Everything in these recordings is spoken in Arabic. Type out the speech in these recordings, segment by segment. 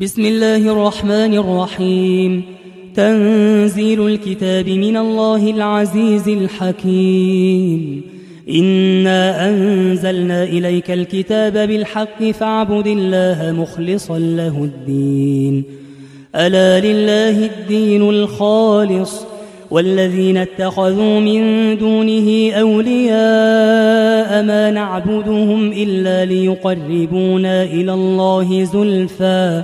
بسم الله الرحمن الرحيم. تنزيل الكتاب من الله العزيز الحكيم. إنا أنزلنا إليك الكتاب بالحق فاعبد الله مخلصا له الدين. ألا لله الدين الخالص. والذين اتخذوا من دونه أولياء ما نعبدهم إلا ليقربونا إلى الله زلفى.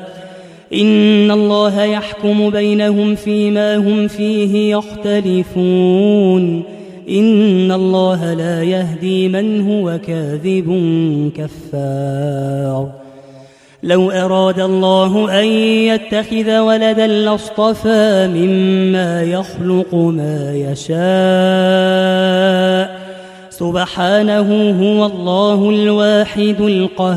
إن الله يحكم بينهم فيما هم فيه يختلفون. إن الله لا يهدي من هو كاذب كفار. لو أراد الله أن يتخذ ولدا لاصطفى مما يخلق ما يشاء. سبحانه هو الله الواحد القهار.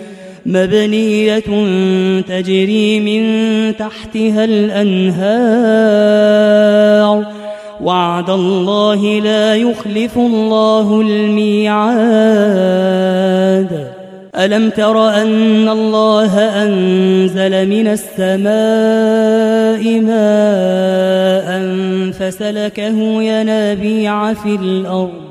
مبنية تجري من تحتها الأنهار. وعد الله لا يخلف الله الميعاد. ألم تر أن الله أنزل من السماء ماء فسلكه ينابيع في الأرض؟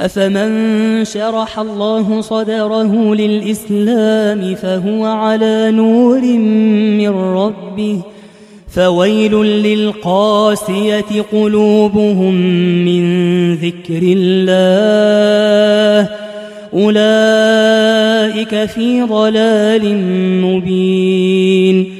أفمن شرح الله صدره للإسلام فهو على نور من ربه فويل للقاسية قلوبهم من ذكر الله أولئك في ضلال مبين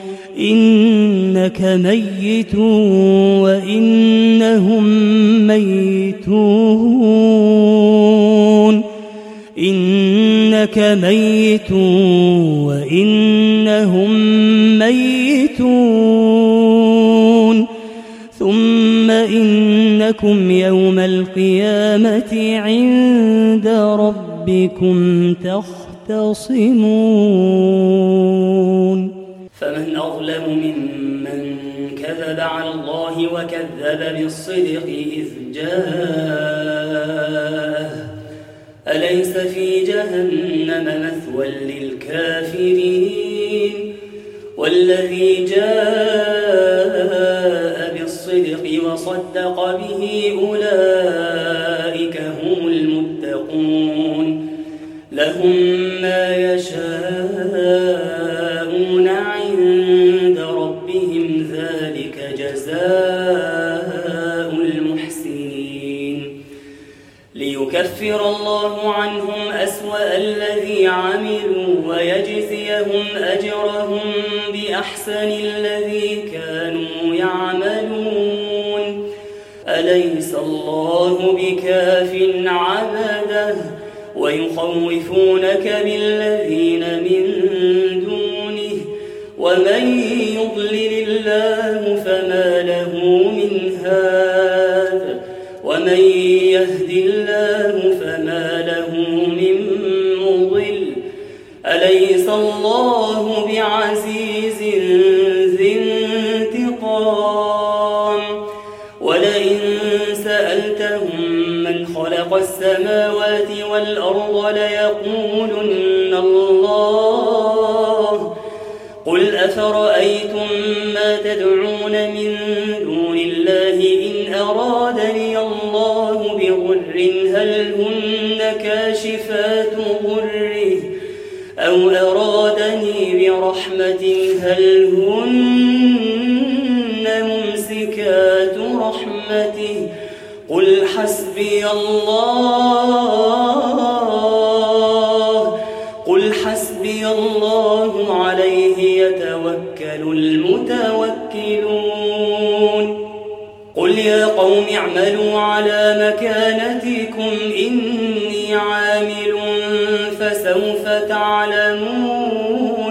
إنك ميت وإنهم ميتون. إنك ميت وإنهم ميتون. ثم إنكم يوم القيامة عند ربكم تختصمون. بلبن الصدق إذ جاءه؟ أليس في جهنم مثوى للكافرين؟ والذي جاء بالصدق وصدق به أولئك ومن هل هن ممسكات رحمته؟ قل حسبي الله. قل حسبي الله عليه يتوكل المتوكلون. قل يا قوم اعملوا على مكانتكم إني عامل فسوف تعلمون.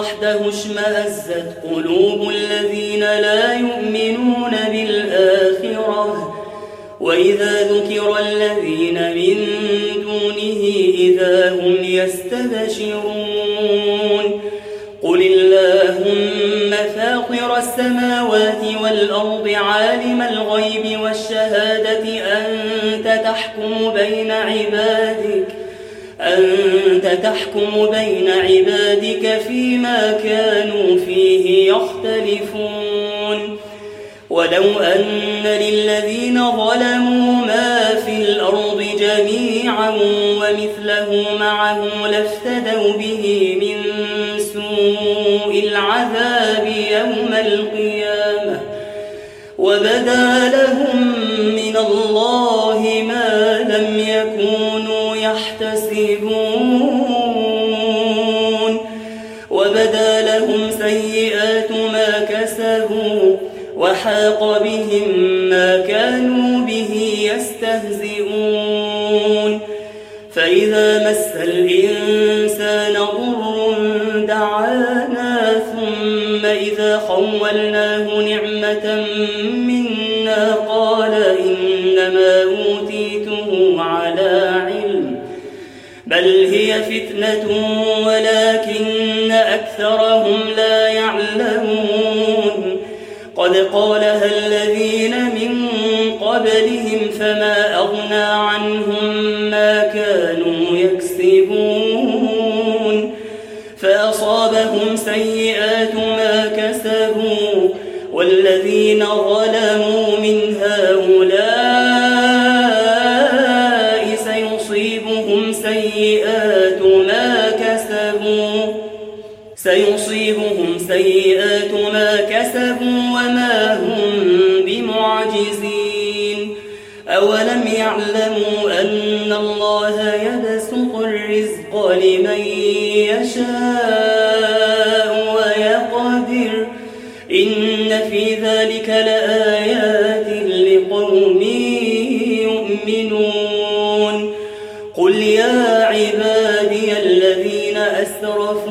وحده اشمأزت قلوب الذين لا يؤمنون بالآخرة. وإذا ذكر الذين من دونه إذا هم يستبشرون. قل اللهم فاطر السماوات والأرض عالم الغيب والشهادة أنت تحكم بين عبادك. أنت تحكم بين عبادك فيما كانوا فيه يختلفون. ولو أن للذين ظلموا ما في الأرض جميعا ومثله معه لافتدوا به من سوء العذاب يوم القيامة. وبدا لهم من الله مس الإنسان ضر دعانا ثم إذا خولناه نعمة منا قال إنما أوتيته على علم بل هي فتنة ولكن أكثرهم لا يعلمون قد قالها الذين من قبلهم فما أغنى عنهم ما فأصابهم سيئات ما كسبوا والذين ظلموا من هؤلاء سيصيبهم سيئات ما كسبوا سيصيبهم سيئات ما كسبوا وما هم بمعجزين أولم يعلموا أن الله يبسط الرزق لمن يشاء ذلك لآيات لقوم يؤمنون. قل يا عبادي الذين أسرفوا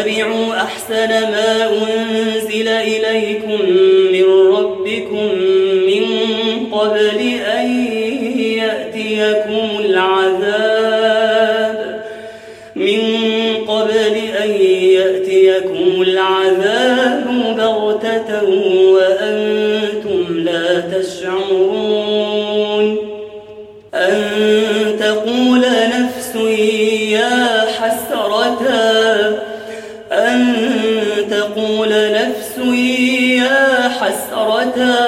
واتبعوا أحسن ما أنزل إليكم من ربكم من قبل أن يأتيكم العذاب من قبل أن يأتيكم العذاب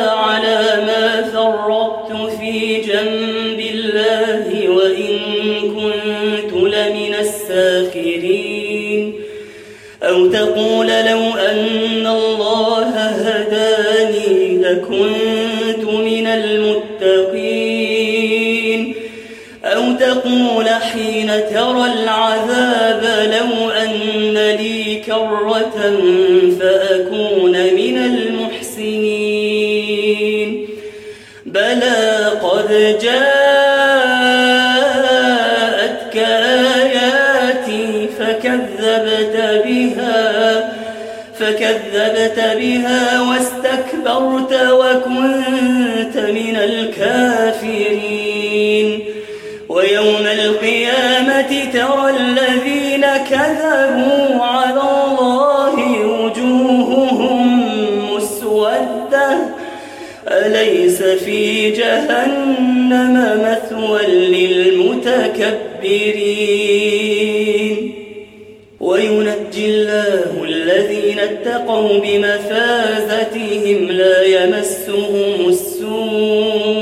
على ما فرطت في جنب الله وإن كنت لمن الساخرين. أو تقول لو أن الله هداني لكنت من المتقين. أو تقول حين ترى العذاب لو أن لي كرة فأكون جاءتك آياتي فكذبت بها فكذبت بها واستكبرت وكنت من الكافرين. ويوم القيامة ترى الذين كذبوا على الله أليس في جهنم مثوى للمتكبرين. وينجي الله الذين اتقوا بمفازتهم لا يمسهم السوء.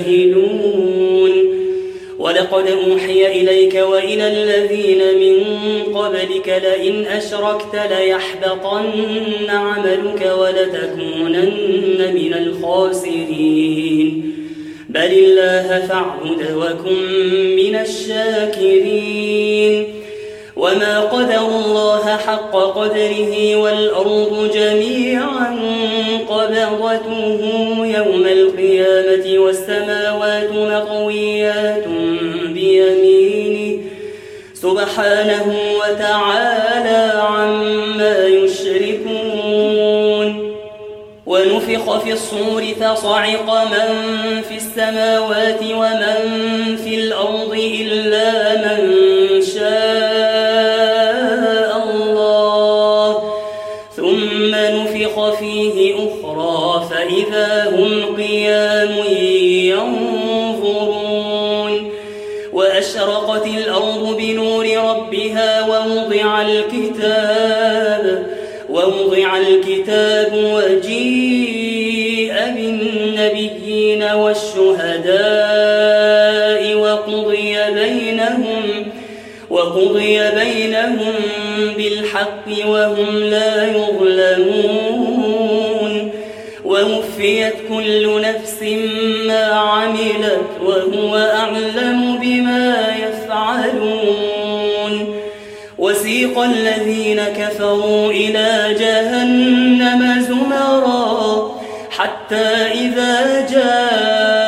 ولقد أوحي إليك وإلى الذين من قبلك لئن أشركت ليحبطن عملك ولتكونن من الخاسرين. بل الله فاعبد وكن من الشاكرين. وما قدر الله حق قدره والأرض جميعا قبضته يوم القيامة والسماوات مطويات سبحانه وتعالى عما يشركون. ونفخ في الصور فصعق من في السماوات ومن في الأرض إلا من الأرض بنور ربها ووضع الكتاب ووضع الكتاب وجيء بالنبيين والشهداء وقضي بينهم وقضي بينهم بالحق وهم لا يظلمون. ووفيت كل نفس ما عملت وهو أعلم بما وسيق الذين كفروا إلى جهنم زمرا حتى إذا جاءوها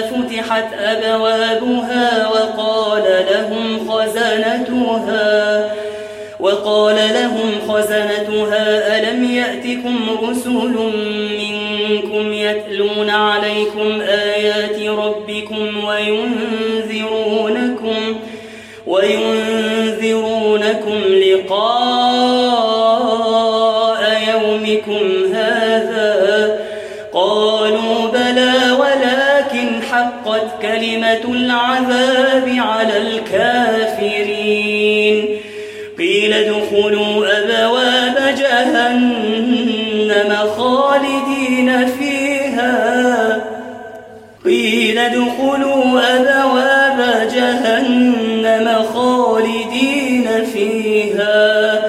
فتحت أبوابها وقال لهم خزنتها وقال لهم خزنتها ألم يأتكم رسل منكم يتلون عليكم آيات ربكم وينذرونكم وينذرونكم حقت كلمة العذاب على الكافرين. قيل ادخلوا أبواب جهنم خالدين فيها. قيل ادخلوا أبواب جهنم خالدين فيها.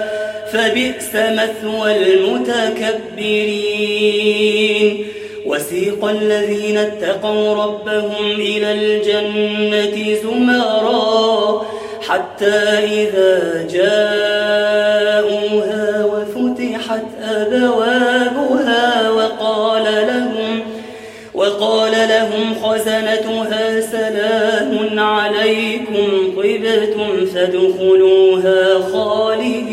فبئس مثوى المتكبرين. وسيق الذين اتقوا ربهم إلى الجنة زمرا حتى إذا جاءوها وفتحت أبوابها وقال لهم وقال لهم خزنتها سلام عليكم طبتم فادخلوها خالدين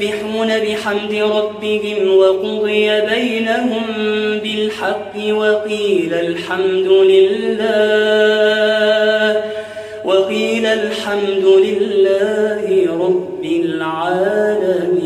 يسبحون بحمد ربهم وقضي بينهم بالحق وقيل الحمد لله وقيل الحمد لله رب العالمين.